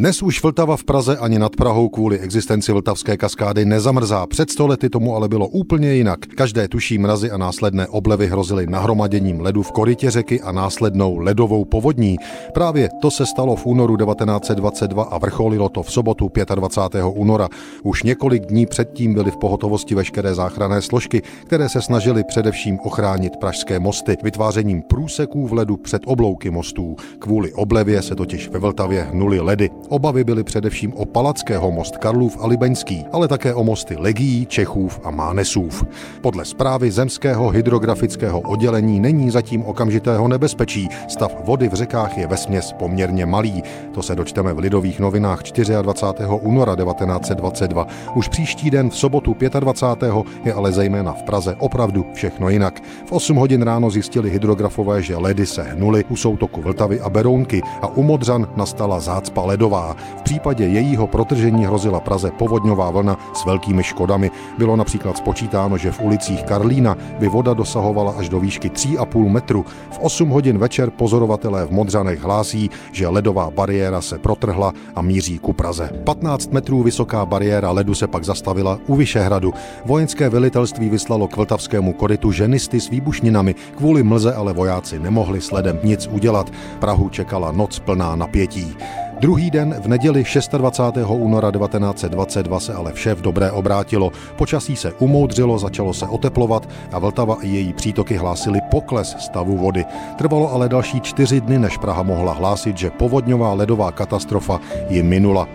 Dnes už Vltava v Praze ani nad Prahou kvůli existenci Vltavské kaskády nezamrzá. Před sto lety tomu ale bylo úplně jinak. Každé tuší mrazy a následné oblevy hrozily nahromaděním ledu v korytě řeky a následnou ledovou povodní. Právě to se stalo v únoru 1922 a vrcholilo to v sobotu 25. února. Už několik dní předtím byly v pohotovosti veškeré záchranné složky, které se snažily především ochránit pražské mosty vytvářením průseků v ledu před oblouky mostů. Kvůli oblevě se totiž ve Vltavě hnuly ledy. Obavy byly především o Palackého most Karlův a Libeňský, ale také o mosty Legií, Čechův a Mánesův. Podle zprávy Zemského hydrografického oddělení není zatím okamžitého nebezpečí. Stav vody v řekách je vesměs poměrně malý. To se dočteme v Lidových novinách 24. února 1922. Už příští den v sobotu 25. je ale zejména v Praze opravdu všechno jinak. V 8 hodin ráno zjistili hydrografové, že ledy se hnuly u soutoku Vltavy a Berounky a u Modřan nastala zácpa ledová ledová. V případě jejího protržení hrozila Praze povodňová vlna s velkými škodami. Bylo například spočítáno, že v ulicích Karlína by voda dosahovala až do výšky 3,5 metru. V 8 hodin večer pozorovatelé v Modřanech hlásí, že ledová bariéra se protrhla a míří ku Praze. 15 metrů vysoká bariéra ledu se pak zastavila u Vyšehradu. Vojenské velitelství vyslalo k vltavskému korytu ženisty s výbušninami. Kvůli mlze ale vojáci nemohli sledem nic udělat. Prahu čekala noc plná napětí. Druhý den v neděli 26. února 1922 se ale vše v dobré obrátilo. Počasí se umoudřilo, začalo se oteplovat a Vltava i její přítoky hlásily pokles stavu vody. Trvalo ale další čtyři dny, než Praha mohla hlásit, že povodňová ledová katastrofa ji minula.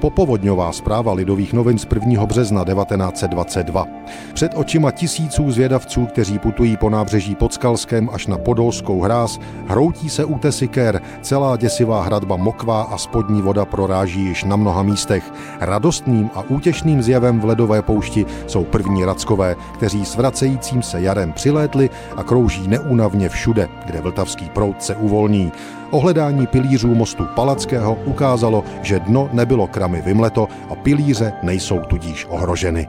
Popovodňová zpráva Lidových novin z 1. března 1922. Před očima tisíců zvědavců, kteří putují po nábřeží pod Skalskem až na Podolskou hráz, hroutí se útesy Ker, celá děsivá hradba mokvá a spodní voda proráží již na mnoha místech. Radostným a útěšným zjevem v ledové poušti jsou první rackové, kteří s vracejícím se jarem přilétli a krouží neúnavně všude, kde vltavský proud se uvolní. Ohledání pilířů mostu Palackého ukázalo, že dno nebylo kramy vymleto a pilíře nejsou tudíž ohroženy.